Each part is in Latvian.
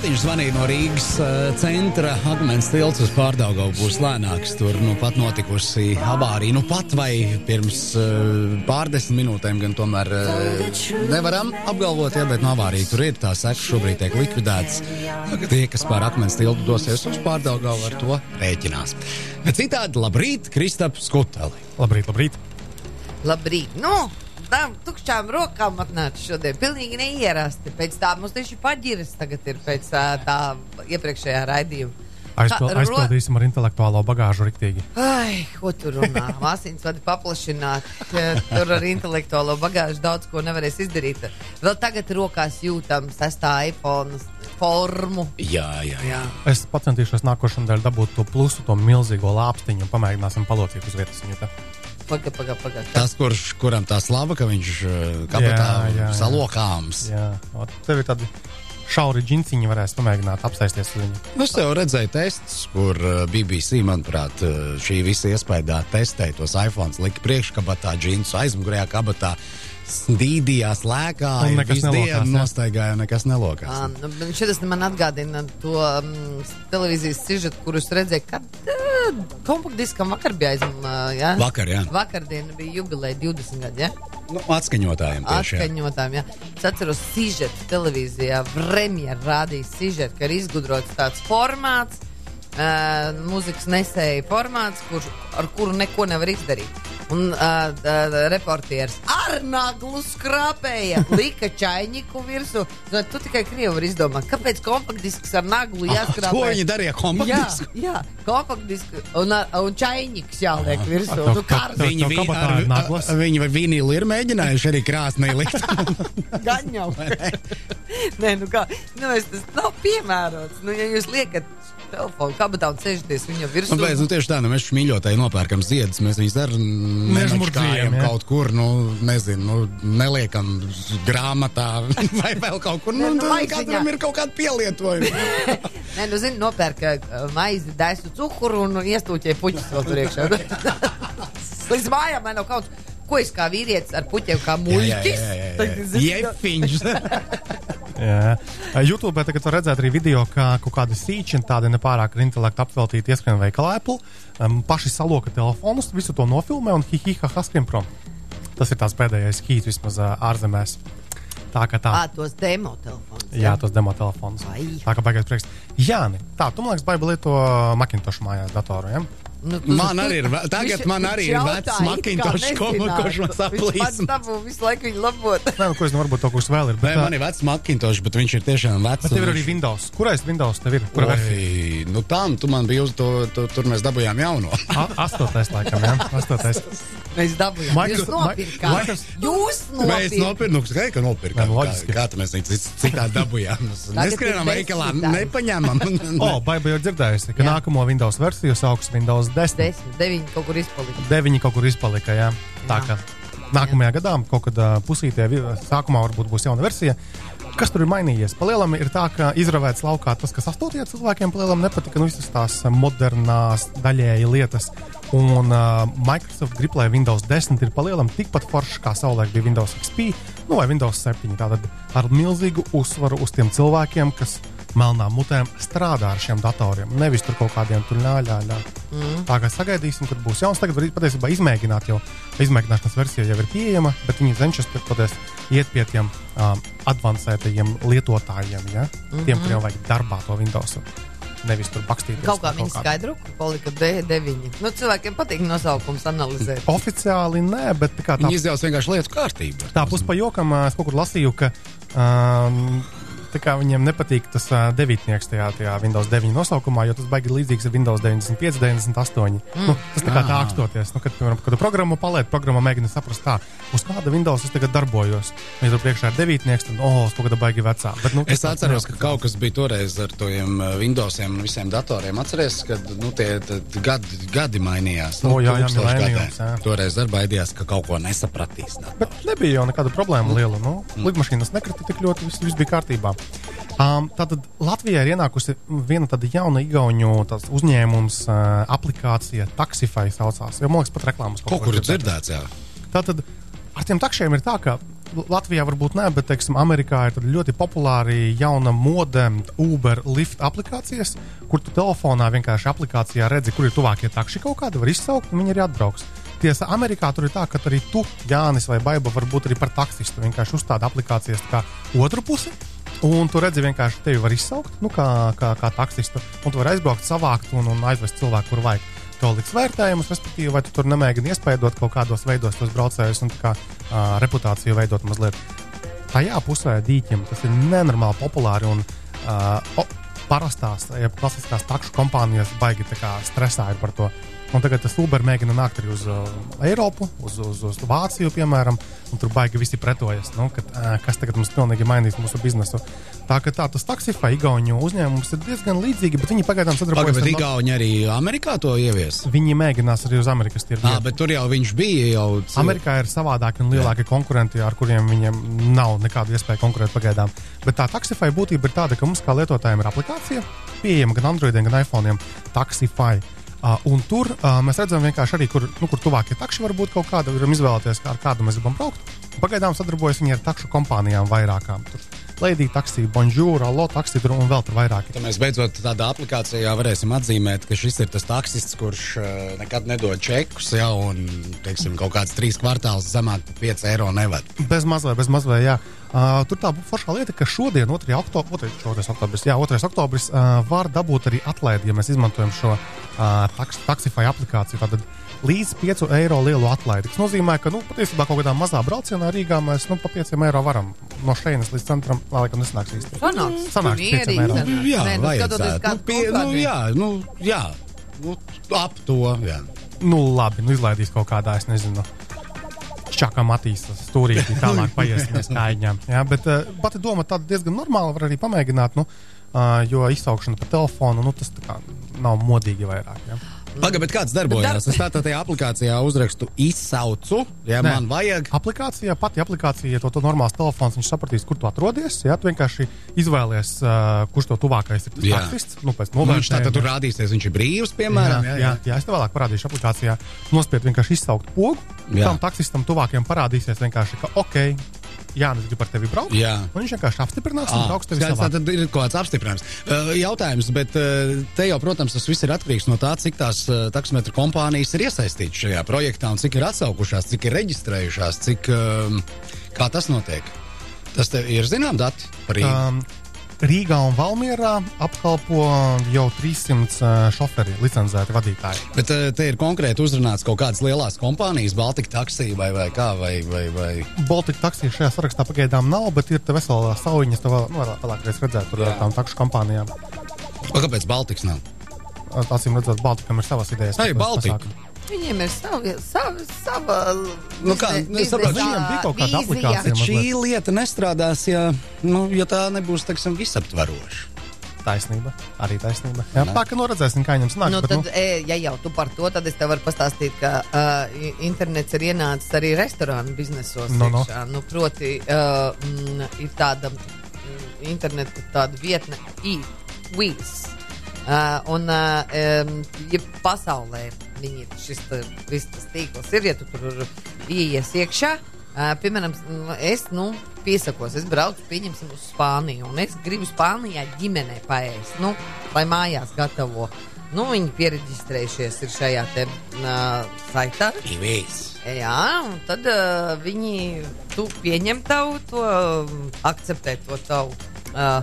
Mārtiņš zvanīja no Rīgas centra. Akmens tilts uz Pārdaugavu būs lēnāks. Tur nu pat notikusi avārija. Nu pat vai pirms pārdesmit minūtēm, gan tomēr nevaram apgalvot, ja, bet no avārija tur ir. Tā seka šobrīd tiek likvidēts. Tie, kas pār Akmens tiltu dosies uz Pārdaugavu, ar to rēķinās. Bet citādi, labrīt, Kristap Skuteli. Labrīt, labrīt. Labrīt! Nu, tām tukšām rokām atnāca šodien. Pilnīgi neierasti. Pēc tā mums tieši paģiras tagad ir pēc tā, tā iepriekšējā raidījuma. Aizpil, Ka- ro- aizpildīsim ar intelektuālo bagāžu riktīgi. Ai, ko tur runā? Māsīņas vadi paplašināt. Tur ar intelektuālo bagāžu daudz ko nevarēs izdarīt. Vēl tagad rokās jūtam sestā iPhone formu. Jā, jā, jā. Es centīšos nākošajā nedēļā dabūt to plusu, to milzīgo lāpstiņu un pamēģināsim palocīt uz vietas. Viņu, te. Paga, paga, paga. Tas, kurš, kuram tā slava, ka viņš uh, kabatā Jā, jā, jā. salokāms. Jā, tev ir tādi šauri džinciņi, varēs pamēģināt apsēsties uz viņu. Nu, Es jau redzēju testus, kur uh, BBC, manuprāt, uh, šī visa iespējā testēja tos iPhone, lika priekškabatā, džinsu aizmugurējā kabatā, dīdījās, lēkāja, Un nekas nelokās, nostaigāja, nekas nelokās. Nu, Šis man atgādina to um, televīzijas sižetu, kurus redzēju, kad uh, kompaktdiskam vakar bija aizm, uh, ja? Vakar, jā. Vakardien bija jubileja 20 gadi. Ja? Nu, atskaņotājiem tieši. jā. Atskaņotājiem, ja. Es atceros, sižetu televīzijā premjerā rādīja sižetu, ka ir izgudrots tāds formāts, uh, mūzikas nesēja formāts, kur, ar kuru neko nevar izdarīt. Un uh, uh, reportieris ar naglu skrāpēja, lika čainiku virsū. Nu, tu tikai krievi vari izdomāt, kāpēc kompaktdisks ar naglu jāskrāpē. Ko viņi darīja Jā, kompaktdisku? jā, kompaktdisks un, ar- un čainiks jāliek virsū. Ar to Nu, Tev- Viņi, naglas? ar, viņi vai vīnīli ir mēģinājuši arī krāsnī likt. gan jau. Nē, nu kā, nu es, tas nav piemērots. Nu, ja jūs liekat telefonu kabatā un sēžaties viņa virsū, Un pēc, nu, tieši tā, nu, mēs mīļotāji nopērkam ziedus, mēs viņus nemačkājam jā. kaut kur, nu, nezinu, nu, neliekam grāmatā vai vēl kaut kur. Nu, nu, katram ir kaut kāda pielietojuma. Nē, nu, zini, nopērka uh, maizi, desu cukuru un iestūķē puķus vēl tur iekšā. Līdz mājām man nav kaut kas. Ko es kā vīrietis ar puķiem kā muļķis? Jefiņš. Jā. YouTube tagad var redzēt arī video, kā kaut kādi sīči, tādi nepārāk ar intelektu apveltīti ieskrien veikalā Apple, um, paši saloka telefonus, visu to nofilmē un hihiha haskrien prom. Tas ir tās pēdējais hīts vismaz ā, ārzemēs. Tā kā tā. Ā, tos demo telefonus. Jā, tos demo telefonus. Ai. Tā kā baigās prieks. Jā, nē. Tā, tu man liekas, baigi lieto Macintosh mājās datoru, ja? Nu, tu- Man arī ir tagad man arī ir vecs kā Macintosh, ko- man Viņš saplīsina. pats dabū visu laiku viņu labot. Nē, nu, ko es varbūt to, kurš vēl ir. Nē, Bet, ā, man ir vecs Macintosh, bet viņš ir tiešām vecs. bet tev ir arī Windows. Kurais Windows tev ir? Versija? Oi, Nu, tam tu man biji uz to, to, tur mēs dabūjām jauno. A- Astotais, laikam, jā. Astotais. Mēs dabūjām. Micro- Jūs nopirkāt. Micro- Jūs Mēs nopirkāt. nopirkām, nu, ka nopirkām. Kā, loģiski. kā tu mēs citādi dabūjām? Mēs ir veikalā, nepaņēmām. O, Baiba jau dzirdējusi, ka Jā. nākamo Windows versiju sauks Windows 10. Desmit, deviņi kaut kur izpalika. 9 kaut kur izpalika. Jā. Tā Jā. kā nākamajā gadā, kaut kad pusītē, sākumā varbūt būs jauna versija. Kas tur ir mainījies? Palielam ir tā, ka izravēts laukā tas, kas astotajā cilvēkiem palielam nepatika, nu visas tās modernās daļēji lietas. Un uh, Microsoft grib, lai Windows 10 ir palielam tikpat foršs, kā savulaik bija Windows XP nu, vai Windows 7. Tātad ar milzīgu uzsvaru uz tiem cilvēkiem, kas melnām mutēm strādā ar šiem datoriem. Nevis tur kaut kādiem tur ļāļā. Mm. Tā kā sagaidīsim, kad būs jauns. Tagad var patiesībā izmēģināt, jo izmēģināšanas versija jau ir pieejama, bet viņi cenšas patiesībā iet pie tiem um, avansētajiem lietotājiem, ja? mm -hmm. tiem, kuriem vajag darbā to Windows. Nevis tur bakstīt. Kaut kā viņi skaidro, ka palika de, deviņi. Nu, cilvēkiem patīk nosaukums analizēt. Oficiāli nē, bet tā kā tā Viņi izdevusi vienkārši lietu kārtību. Tā puspā jokam, es kaut kur lasīju, ka um, viņiem nepatīk tas uh, devītnieks tajā, tajā Windows 9 nosaukumā, jo tas baigi līdzīgs ar Windows 95, 98. Mm. Nu, tas tā kā tā akstoties, nu, kad, piemēram, kad programmu paliec, programma mēģina saprast, tā, uz kāda Windows es tagad darbojos. Ja tur priekšā ir devītnieks, tad, oh, es kaut kādā baigi vecā. Bet, nu, Es atceros, ka kaut kas bija toreiz ar uh, Windowsiem un visiem datoriem. Atceries, ka nu, tie gadi, gadi mainījās. Nu, O, jā, jā, millenniums, jā. Toreiz arī baidījās, ka kaut ko nesapratīs. datori. Bet nebija jau nekāda problēma liela. Nu, lidmašīnas nekrita tik ļoti, viss, viss bija kārtībā. Um, tātad Latvijā ir ienākusi viena tāda jauna igauņu tāds uzņēmums, uh, aplikācija Taxify saucās. Jo, man liekas, pat reklāmas Kaut kur ir dzirdēt. dzirdēts, jā. Tātad ar tiem takšiem ir tā, ka Latvijā varbūt ne, bet, teiksim, Amerikā ir ļoti populāri jauna mode Uber lift aplikācijas, kur tu telefonā vienkārši aplikācijā redzi, kur ir tuvākie takši kaut kādi, var izsaukt, un viņi arī atbrauks. Tiesa, Amerikā tur ir tā, ka arī tu, Jānis vai Baiba, var būt arī par taksistu. Vienkārši uzstāda aplikācijas kā otru pusi, un tu redzi, vienkārši tevi var izsaukt, nu, kā, kā, kā taksistu, un tu vari aizbraukt, savākt un, un aizvest cilvēku, kur vajag. To liks vērtējumus, respektīvi, vai tu tur nemēģini iespējot kaut kādos veidos tos braucējus un kā uh, reputāciju veidot mazliet. Tajā pusē dīķim tas ir nenormāli populāri un uh, o, parastās, ja klasiskās takšu kompānijas baigi stresā par to. Un tagad tas Uber mēģina nākt arī uz uh, Eiropu, uz, uz, uz Vāciju, piemēram, un tur baigi visi pretojas. Nu, kad, uh, kas tagad mums pilnīgi mainīs mūsu biznesu? Tā ka tā, tas taksifai Igauniju uzņēmums ir diezgan līdzīgi, bet viņi pagaidām sadarbojas. Pagaidām, bet Igauni arī Amerikā to ievies. Viņi mēģinās arī uz Amerikas tirgu. Jā, bet tur jau viņš bija. Jau... Amerikā ir savādāki un lielāki Jā. konkurenti, ar kuriem viņiem nav nekāda iespēja konkurēt pagaidām. Bet tā taksifai būtība ir tāda, ka mums kā lietotājiem ir aplikācija, pieejama gan Androidiem, gan iPhone. Taksifai. Uh, un tur uh, mēs redzam, arī, kur, nu, kur tuvākie takši var būt kaut kāda. Varam izvēlēties, kā, ar kādu mēs gribam braukt. Pagaidām sadarbojas viņi ar takšu kompānijām vairākām. Tur Lady taksija, Bonjour, Allo taksija un vēl tur vairāk. Tad mēs beidzot tādā aplikācijā varēsim atzīmēt, ka šis ir tas taksists, kurš uh, nekad nedod čekus, ja, un teiksim, kaut kāds trīs kvartāls zemāk par 5 eiro nevad. Bez mazliet, bez mazliet, jā. Uh, tur tā foršā lieta, ka šodien, 2. Oktobris, 2. oktobris, jā, 2. oktobris uh, var dabūt arī atlaidi, ja mēs izmantojam šo uh, taks, Taxify aplikāciju. Tātad līdz 5 eiro lielu atlaidi. Tas nozīmē, ka nu, patiesībā kaut kādā mazā braucienā Rīgā mēs nu, pa 5 eiro varam no šejienes līdz centram. Laikam nesanāks īsti. Sanāks, sanāks 5 eiro. Jā, Nē, nu. Nu, pie, nu, jā, nu, jā, nu, ap to. Jā. Nu, labi, nu izlaidīs kaut kādā, es nezinu čakā matīs stūrītī, tālāk paiesimies kājām. Jā, bet uh, pati doma tāda diezgan normāla, var arī pamēģināt, nu, uh, jo izsaukšana pa telefonu, nu, tas kā, nav modīgi vairāk. Jā. Pagaidiet, kāds darbojas? Es tādā tajā aplikācijā uzrakstu izsaucu, ja Nē. man vajag. Aplikācijā, pati aplikācija, ja to, to normāls telefons, viņš sapratīs, kur tu atrodies. Jā, tu vienkārši izvēlies, uh, kurš to tuvākais ir. Tas taksists, nu, pēc nu, viņš tā tad tur rādīsies, viņš ir brīvs, piemēram. Jā, jā, jā, jā es tev vēlāk parādīšu aplikācijā. Nospied vienkārši izsaukt pogu. Jā. Tam taksistam tuvākajam parādīsies vienkārši, ka ok, Jānis grib ar tevi braukt. Jā. Viņš vienkārši apstiprinās un brauks tevi savā. Tad ir kaut kāds apstiprinājums. Uh, jautājums, bet uh, te jau, protams, tas viss ir atkarīgs no tā, cik tās uh, taksometru kompānijas ir iesaistītas šajā projektā un cik ir atsaukušās, cik ir reģistrējušās, cik, kā tas notiek. Tas ir zinām dati par Rīgu. Um, Rīgā un Valmjerā apkalpo jau 300 šoferi, licencēti vadītāji. Bet te ir konkrēti uzrunāts kaut kādas lielas kompānijas, Baltika taksija vai, vai kā? Vai, vai, vai... Baltika taksija šajā sarakstā pagaidām nav, bet ir vesela sauņa, to vēl, nu, vēlāk redzēt par tām takšu kompānijām. A, kāpēc Baltikas nav? Acīm redzot, Baltikam ir savas idejas. Arī Baltika. Pasākumi. Viņiem ir sava, sava, sava nu, kā, biznes, saprāt, viņiem bija kaut kāda aplikācija. Šī lieta nestrādās, ja, nu, ja tā nebūs, teiksim, visaptvaroša. Taisnība, arī taisnība. Jā, tā kā noredzēsim, kā viņam sanāk. Nu, bet, tad, nu... e, ja jau tu par to, tad es tev varu pastāstīt, ka uh, internets ir ienācis arī restorānu biznesos. No, no. Nu, proti, uh, m, ir tāda m, interneta tāda vietne, e-wheels. Uh, un, uh, ja pasaulē viņi ir šis viss tas tīkls, ir, ja tu tur ieies iekšā. Uh, piemēram, es nu, piesakos, es braucu pieņemsim, uz Spāniju, un es gribu Spānijā ģimenē paēst, nu, lai mājās gatavo. Nu, viņi pieregistrējušies šajā te, uh, saitā. Ivīs. Jā, un tad uh, viņi pieņem tavu, to, akceptē to tavu uh,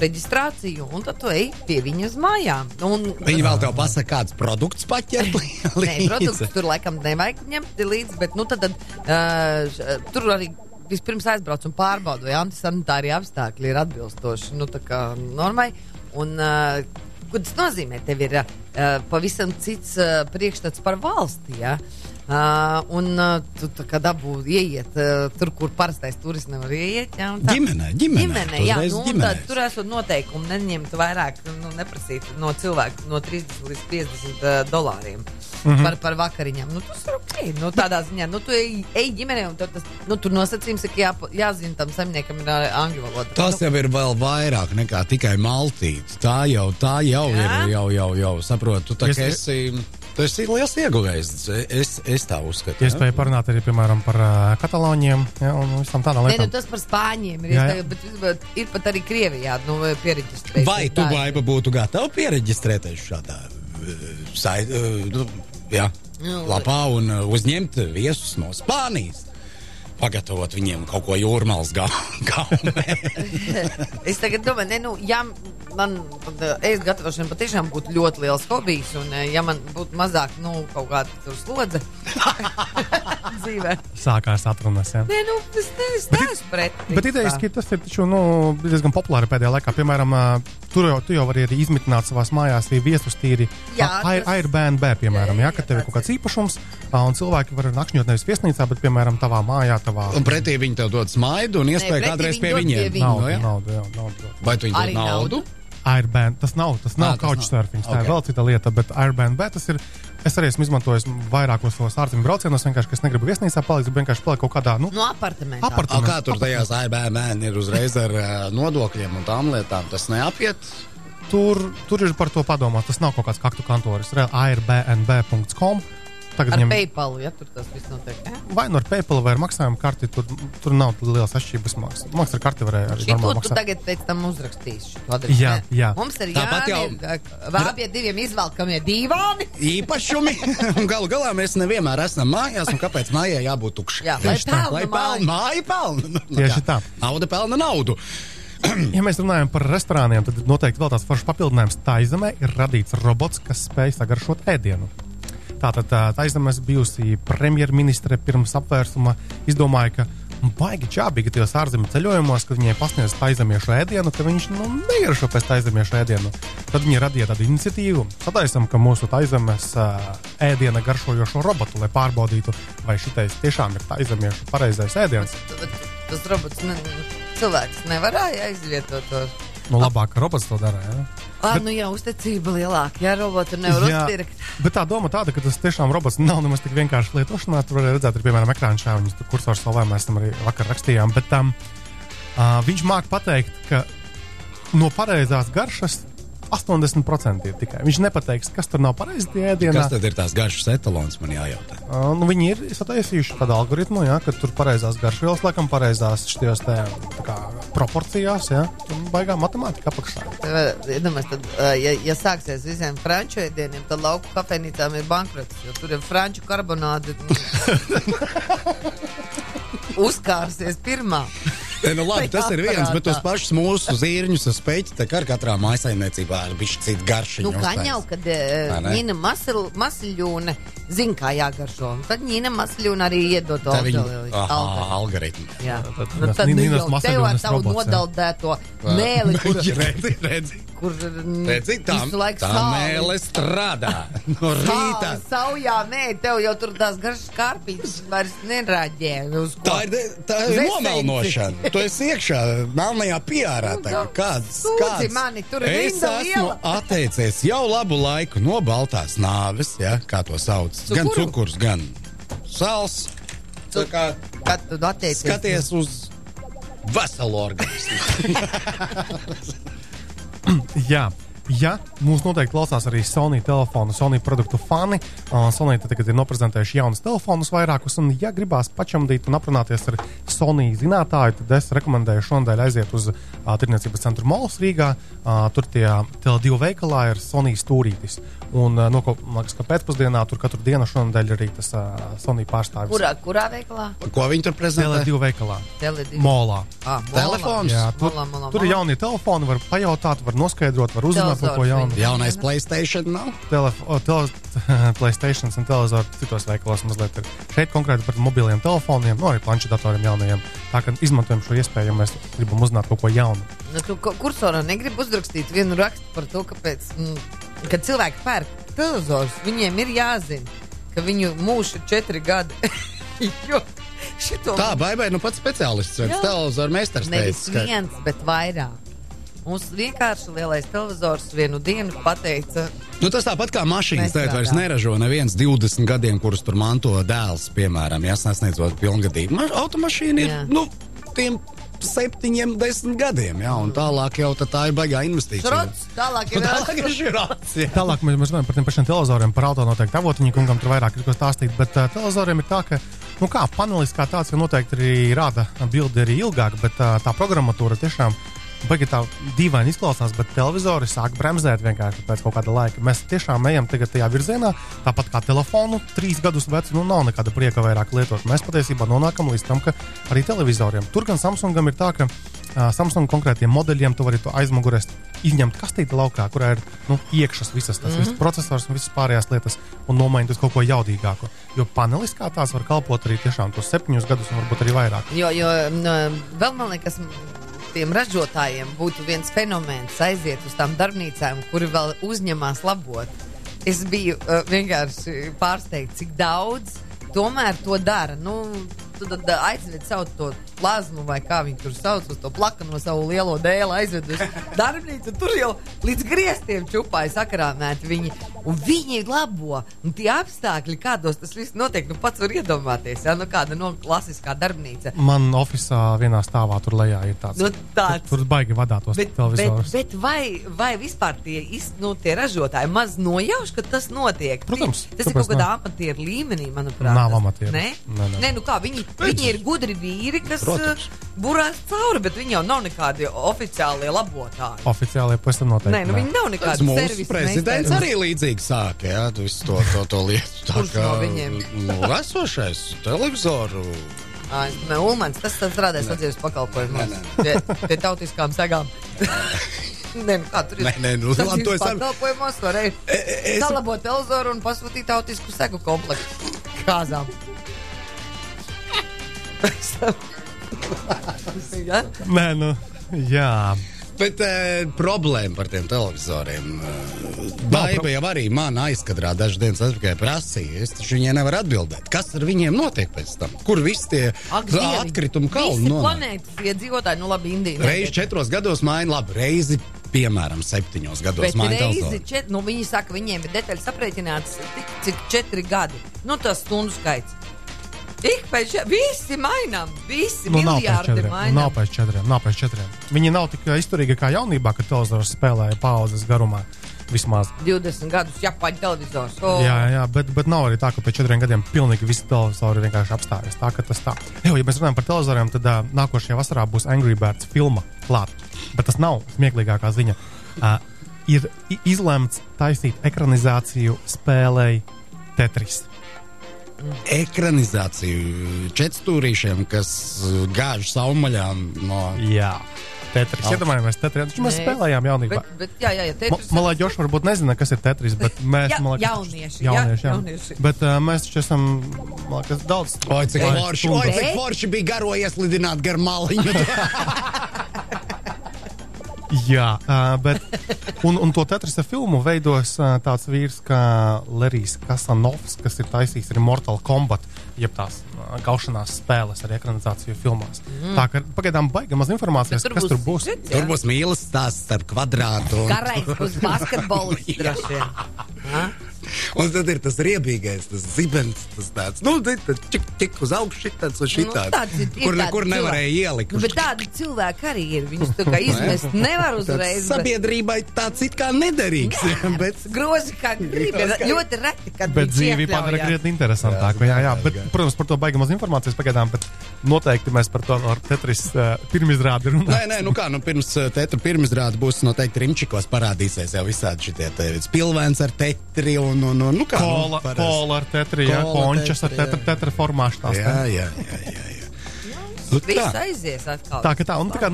reģistrāciju, un tad tu ej pie viņas mājām. Un, Viņi vēl tev pasaka, kāds produkts paķert. Nē, produkts tur laikam nevajag ņemt līdzi, bet nu, tad, uh, tur arī vispirms aizbrauc un pārbaudu, vai antisanitārie apstākļi ir atbilstoši nu, normai. Un, uh, ko tas nozīmē? Tev ir uh, pavisam cits uh, priekšstats par valsti. Ja? Uh, un uh, tu tā kā dabū ieiet uh, tur, kur parastais turists nevar ieiet. Jā, tā, ģimene, ģimene, ģimene, jā, nu, tad, tur esot noteikumi neņemt vairāk, nu, neprasīt no cilvēka no 30 līdz 50 uh, dolāriem. Mm -hmm. par, par vakariņām. Nu, tas ir ok. Nu, tādā ziņā, nu, tu ej, ej ģimenē, un tas, nu, tur nosacījums ir, ka jā, jāzina tam saimniekam ir angļu valoda. Tas nu, jau ir vēl vairāk nekā tikai maltīte. Tā jau, tā jau jā? ir, jau, jau, jau, saprotu. Tā, es, esi... Tas ir liels ieguvējs. Es, es tā uzskatu. Iespēja parunāt arī piemēram, par uh, katalāņiem ja, un visam tādām Nē, lietām. nu, tas par spāņiem ir. Jā, jā. Bet, bet ir pat arī Krievijā nu, pieregistrēts. Vai tu, Baiba, būtu gatava pieregistrēties šādā sai, uh, nu, jā, Nu, lapā un uzņemt viesus no Spānijas? Pagatavot viņiem kaut ko jūrmālas gaumē. Es tagad domāju, ne, nu, ja man ēst gatavošana patiešām būtu ļoti liels hobijs, un eh, ja man būtu mazāk, nu, kaut kāda slodze dzīvē. Sākās atrunas. Ja. Nē, nu, es neesmu pret. Bet idejas, ka tas ir taču, nu, diezgan populāri pēdējā laikā. Piemēram, ā, tur jau, tu jau vari arī izmitināt savā mājās viesus tīri. Jā, tas- Airbnb, piemēram, Jā, ja, jā, ka tev ir jā, kaut kāds īpašums, un cilvēki var nakšņot nevis viesnīcā, bet, piemēram, tavā mājā, tavā Un pretī viņi tev dod smaidu un iespēju kādreiz pie viņiem. naudu. Jā. naudu, jā, naudu. Vai tu viņiem dod naudu? Airbnb, tas nav, tas nav couchsurfing, tā ir vēl cita lieta, bet Airbnb tas ir. Es arī esmu izmantojis vairākos savos ārzemju braucienos, vienkārši, ka es negribu viesnīcā palikt, gribu vienkārši palikt kaut kādā, nu, No apartamenta. Apart- A, kā tur tajās ABM ir uzreiz ar uh, nodokļiem un tām lietām? Tas neapiet. tur, tur ir par to padomāt. Tas nav kaut kāds kaktu kantoris, airbnb.com. Tagad Ar viņam PayPal, ja tur tas viss notiek. Ja? vai nu ar PayPal vai ar maksājumu karti, tur, tur nav lielas atšķirības. Maksas Maks ar karti varēja arī normāli maksāt. tagad pēc tam uzrakstīsi. šo adresi, Jā, jā. Mums ir Tāpat jau- jābūt pie diviem izvelkamie divāni. īpašumi. Un Galu galā mēs nevienmēr esam mājās, un kāpēc mājai jābūt tukšai? Jā, lai Tieši tā. pelna Lai pelna māja, pelna. Nu, Tieši kā, tā. Nauda pelna naudu. Ja mēs runājam par restorāniem, tad noteikti vēl tāds foršs papildinājums. Tā izemē ir radīts robots, kas spēj sagaršot ēdienu. Tātad tā izemēs bijusi premjerministre pirms apvērsuma izdomāja, ka baigi čābīgi tajos ārzemju ceļojumos, kad viņai pasniedz tā izemiešu ēdienu, ka viņš nu, neieršo pēc tā izemiešu ēdienu. Tad viņi radīja tādu iniciatīvu. Sataisam, ka mūsu tā izemes ēdiena garšojošo robotu, lai pārbaudītu, vai šitais tiešām ir tā izemiešu pareizais ēdiens. Tas robots, ne, cilvēks nevarēja aizvietot to. Nu, labāk, robots to dara. Ah, nu jā, uzticība lielāka. Jā, robotu nevar Jā, uzpirkt. Bet tā doma tāda, ka tas tiešām robots nav nemaz tik vienkārši lietošanā. Tur var redzēt, ir piemēram ekrāna šāviņas, tur kursors savā mēs tam arī vakar rakstījām. Bet um, uh, viņš māk pateikt, ka no pareizās garšas 80% ir tikai. Viņš nepateiks, kas tur nav pareizi tajā ēdienā. Kas tad ir tās garšas etalons, man jājautā? Uh, nu, viņi ir sataisījuši tādu algoritmu, ja, ka tur pareizās garšvielas, laikam, pareizās kā, proporcijās, ja, un baigā matemātika apakšā. Iedomājieties, tad, ā, ja, ja sāksies visiem franču ēdieniem, tad lauku kafejnīcām ir bankrots, jo tur ir franču karbonāde. Uzkārsies pirmā. E, nu, labi, tas ir viens, bet tos pašus mūsu zīrņus uz peļķa tā kā ar katrā mājsaimniecībā ir bijis cits garšiņš. Nu, kā jau, kad uh, Vai Nīna zina, kā jāgaršo, tad Nīna Masļūne arī iedod to algoritmu. Jā, Tad nu, tad nu Nīnas jau tev ar jā. nodaldēto mēli, kur, redzi, redzi, kur redzi, tā, tā mēle strādā no rīta. Saujā, nē, tev jau tur tās garšas kārpītas vairs ko? Tā ir, tā ir nomelnošana. Tu esi iekšā melnajā pierā. Nu. Kāds, kāds? mani, tur ir es esmu atteicies jau labu laiku no baltās nāves, ja, kā to sauc. Gan Cukuru? cukurs, gan sāls. Tā kā Kad tu attiecies? skaties uz veselu organismu. Jā. Ja mūs noteikti klausās arī Sony telefonu, Sony produktu fani, uh, Sony tagad ir noprezentējuši jaunus telefonus vairākus, un, ja gribās pačamdīt un aprunāties ar Sony zinātāju, tad es rekomendēju šonadēļ aiziet uz uh, Tirniecības centru Mols Rīgā. Uh, tur tie Tele2 veikalā ir Sony stūrītis. Un, no, ko, man liekas, ka pēcpusdienā tur katru dienu šonadēļ arī tas uh, Sony pārstāvis. Kurā, kurā veikalā? Ko viņi tur prezentē? Tele2 veikalā, Tele2. Molā. Ah, molā. Telefons? Jā, tur, Molā, molā, tur ir molā. jaunie telefoni, var pajautāt, var noskaidrot, var uzzināt kaut ko jaunu. Jaunais Playstation nav. Telef o, tele Playstation un televizoru citos veikalos mazliet ir. Šeit konkrēti par mobiliem telefoniem, no arī planšetdatoriem jaunajiem. Tā kā izmantojam šo iespēju, ja mēs gribam uzzināt kaut ko jaunu. Nu, tu kursorā negribi uzrakstīt vienu rakstu par to, kāpēc, mm, kad cilvēki pērk televizors, viņiem ir jāzina, ka viņu mūžs ir četri gadi. šito Tā, baigai, nu pats speciālists, viens Jā. televizoru meistars nevis teica, ka viens, bet vairāk. Mums vienkārši lielais televizors vienu dienu pateica, Nu, tas tāpat kā mašīnas tagad vairs neražo neviens 20 gadiem, kurus tur manto dēls, piemēram, ja sasniedzot pilngadību. Ma- Automašīna ir, Jā. nu, tiem septiņiem, desmit gadiem. Jā, un tālāk jau tā, tā ir baigā investīcija. Šrots, tālāk ir Tālāk ir šrots. jā. Tālāk mēs, mēs runājam par tiem pašiem televizoriem, par auto noteikti avotiņu kungam tur vairāk ir ko stāstīt, bet uh, televizoriem ir tā, ka, nu kā, panelis kā tāds, ka noteikti arī rāda bildi arī ilgāk, bet uh, tā programmatūra tiešām baigi tā dīvaini izklausās, bet televizori sāk bremzēt vienkārši pēc kaut kāda laika. Mēs tiešām ejam tajā virzienā, tāpat kā telefonu, trīs gadus vecu, nu nav nekāda prieka vairāk lietot. Mēs patiesībā nonākam līdz tam, ka arī televizoriem. Tur gan Samsungam ir tā, ka uh, Samsung konkrētiem modeļiem tu vari to aizmugurēs izņemt kastīti laukā, kurā ir nu, iekšas visas tas mm -hmm. viss processors un visas pārējās lietas, un nomainīt uz kaut ko jaudīgāku. Jo panelis kā tās var kalpot arī tiešām tos septiņus gadus, un varbūt arī vairāk. Jo, jo n, vēl man liekas, tiem ražotājiem būtu viens fenomens aiziet uz tām darbnīcām, kuri vēl uzņemās labot. Es biju uh, vienkārši pārsteigts, cik daudz tomēr to dara. Nu, tad uh, aizved savu to plazmu, vai kā viņi tur sauc, uz to plakano savu lielo dēlu, aizved uz darbnīcu. Tur jau līdz griestiem čupāja sakrāmēti viņi. Un viņi labo. Un tie apstākļi, kādos tas viss notiek, nu pats var iedomāties. Ja? Nu, kāda no klasiskā darbnīca. Man oficiālā vienā stāvā tur lejā ir tāds. Nu, tāds. Tur, tur baigi vadāt tos Bet, bet, televizorus. bet vai, vai vispār tie, iz, nu, tie ražotāji maz nojauš, ka tas notiek? Protams, tas ir kaut kādā amatieru līmenī, manuprāt. Nav amatieru. Nē, Nē, nē. nē, nu kā viņi, viņi ir gudri vīri, kas Protams. uh, burās cauri, bet viņi jau nav nekādi oficiālie labotāji. Oficiāli pavisam noteikti. Nē, nu viņi nav nekādi mūsu prezidents meistari. arī līdzīgi sāka jā, visu to, to, to lietu. Tā Kurš no viņiem? nu, esošais televizoru. Nē, Ulmans, tas tas strādājas atzīves pakalpojumos. Pie, pie tautiskām segām. Nē, nu kā tur ir? Nē, nē, nu, Tas labi, to es pakalpojumos varēja es- salabot televizoru un pasūtīt tautisku segu komplektu kāzām. ja? Nē, nu, jā. Bet e, problēma par tiem televizoriem. Baiba jau arī man aizkadrā dažas dienas atpakaļ prasīja. Es taču viņai nevaru atbildēt. Kas ar viņiem notiek pēc tam? Kur visi tie atkritumi kalni nonāk? planētas iedzīvotāji, nu labi, Indija. Reizi četros gados maina, labi, reizi, piemēram, septiņos gados reizi, čet, nu, viņi saka, viņiem ir detaļas aprēķināts cik četri gadi. Nu, tas stundu skaits. Ik pēc četriem, visi mainām, visi Nu, nav pēc četriem. Nu, mainām. Nav pēc četriem. Nav pēc četriem. Viņi nav tik izturīgi kā jaunībā, kad televizors spēlēja paudzes garumā. Vismaz. 20 gadus Japāņu televizors. Oh. Jā, jā, bet, bet nav arī tā, ka pēc četriem gadiem pilnīgi visi televizori vienkārši apstājas. Tā ka tas tā. Jā, ja mēs runājam par televizoriem, tad uh, nākošajā vasarā būs Angry Birds filma klāta. Bet tas nav smieklīgākā ziņa. Uh, ir izlemts taisīt ekranizāciju spēlei Tetris. Ekranizāciju četrstūrīšiem, kas uh, gāž saumaļām no. Jā, Tetris. Au. Iedomājamies, Tetris. Taču Mēs spēlējām jaunībā. Bet, bet, jā, jā, jā, Tetris- Malā Džošs varbūt nezina, kas ir Tetris, bet mēs Ja- man liekas, jaunieši, jā, jaunieši, jā. jaunieši. Bet uh, mēs taču esam man liekas, daudz. Oi, cik forši, oi, cik forši bija garo ieslidināt gar maliņu. Jā, uh, bet un, un to Tetrisa filmu veidos uh, tāds vīrs kā Lerijs Kasanovs, kas ir taisījis arī Mortal Kombat, jeb tās uh, gaušanās spēles ar ekranizāciju filmās. Mm. Tā kā pagaidām baigā maz informācijas, Bet kas tur būs. jā? Tur būs mīlestības stāsts starp kvadrātu. un- Garais būs basketbolists droši vien. Un tad ir tas riebīgais, tas zibens, tas tāds, nu, tik, tik uz augšu šitāds un šitāds. Nu, tāds ir- kur nekur nevarēja cilvēki. ielikt. Nu, bet tādi cilvēki arī ir. Viņus tā kā izmest nevar uzreiz. bet- Sabiedrībai tāds it kā nederīgs. bet Grozi kā gribi. Ļoti reti, kad Bet iekļaujās. padara krietni interesantāku. Jā, jā, bet, protams, par to baigām maz informācijas pagaidām, bet noteikti mēs par to ar Tetris uh, pirmizrādi Nē, runājam. nē, nu kā, nu pirms uh, tetra pirmizrāda būs noteikti Rimčikos parādīsies jau visādi šitie te spilvēns ar tetri un, un, un nu kā. Kola, nu, kola ar tetri, jā, končas ar tetra, tetra formāšu tās. Jā, jā, jā, jā. jā. Nu, Viss tā. aizies atkal. Tā tā, un tā kā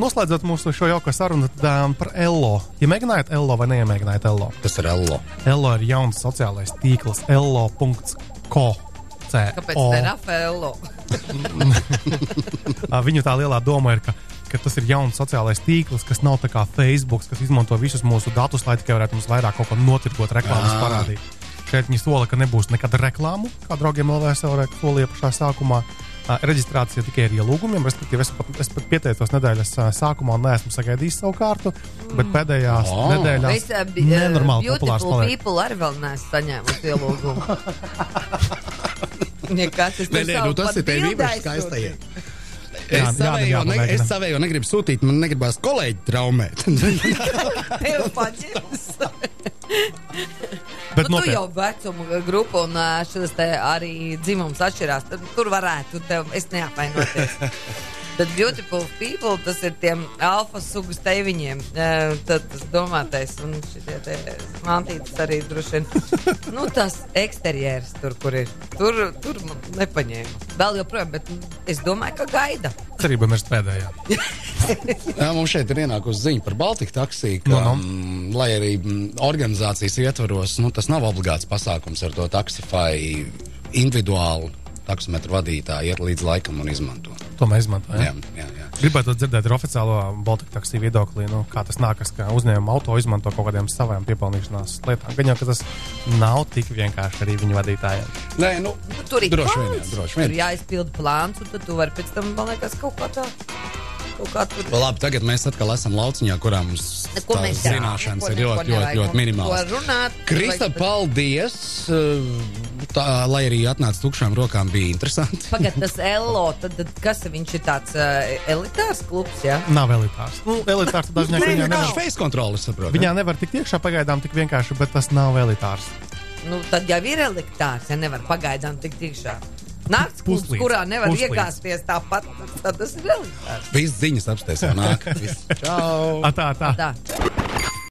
noslēdzot mūsu šo jauko sarunu tad, um, par Ello. Ja mēģinājāt Ello vai neiemēģinājāt Ello? Tas ir Ello. Ello ir jauns sociālais tīkls ello.co. Kāpēc ne Rafaelo? Viņu tā lielā doma ir, ka, ka tas ir jauns sociālais tīkls, kas nav kā Facebook, kas izmanto visus mūsu datus, lai tikai varētu mums vairāk kaut ko notirgot, reklāmas Jā. parādīt. Šeit viņi sola, ka nebūs nekad reklāmu, kā draugiem LVSL solīja pašā sākumā. Reģistrācija tikai ar ielūgumiem, respektīvi, es pat, es pat pieteicos nedēļas sākumā un neesmu sagaidījis savu kārtu, bet pēdējās O. nedēļās nenormāli populārs paliek. people arī vēl neesmu saņēmusi ielūgumu. Es Nē, nē, nu tas ir tev īpaši skaistajiem. Es savējo, ne, es savējo negribu sūtīt, man negribas kolēģi traumēt. Tev paģirs. Bet nu, tu nopietni. jau vecumu grupu un šis arī dzimums atšķirās. Tur varētu tev, es neapvainoties. Bet beautiful people, tas ir tiem alfa sugas teiviņiem. eh, Tad tas domātais, un šitie te mantītes arī droši vien. Nu, tas eksterjers tur, kur ir. Tur, tur man nepaņēma. Vēl joprojām, bet es domāju, ka gaida. Cerība mirst pēdējā. Jā, mums šeit ir ienākusi ziņa par Baltiku taksiju, ka, Nu, nu. mm, lai arī mm, organizācijas ietvaros, nu, tas nav obligāts pasākums ar to taksifai individuāli taksometru vadītāji iet līdz laikam un izmanto. To mēs izmantojam. Jā, jā, jā. Gribētu dzirdēt ar oficiālo Baltiku taksiju viedokli, nu, kā tas nākas, ka uzņēmuma auto izmanto kaut kādiem saviem piepelnīšanās lietām. Gan jau, tas nav tik vienkārši arī viņu vadītājiem. Nē, nu, Nu, tur ir droši vien, jā, droši Tur vien. jāizpilda plāns, un tad tu vari pēc tam, man liekas, kaut kā tā. Kaut kā tur. Labi, tagad mēs atkal esam lauciņā, kurā mums Neko zināšanas Neko- ir ļoti, neko ļoti, ļoti ko minimālas. Krista, paldies! uh, Tā, lai arī atnāca tukšām rokām, bija interesanti. Pagad, tas Elo, tad, tad kas viņš ir tāds uh, elitārs klubs, jā? Nav elitārs. Nu, elitārs ziņā, ka viņā Vienkārši nevar, face kontroli, saprotu. viņā nevar tikt iekšā pagaidām tik vienkārši, bet tas nav elitārs. Nu, tad jau ir elitārs, ja nevar pagaidām tikt iekšā. Nakts klubs, Puslīdz, kurā nevar puslīdz. iegāzties tāpat, tad tas ir elitārs. Viss ziņas apsteigts jau nāk. Viss. Čau! A, tā, tā. Tā.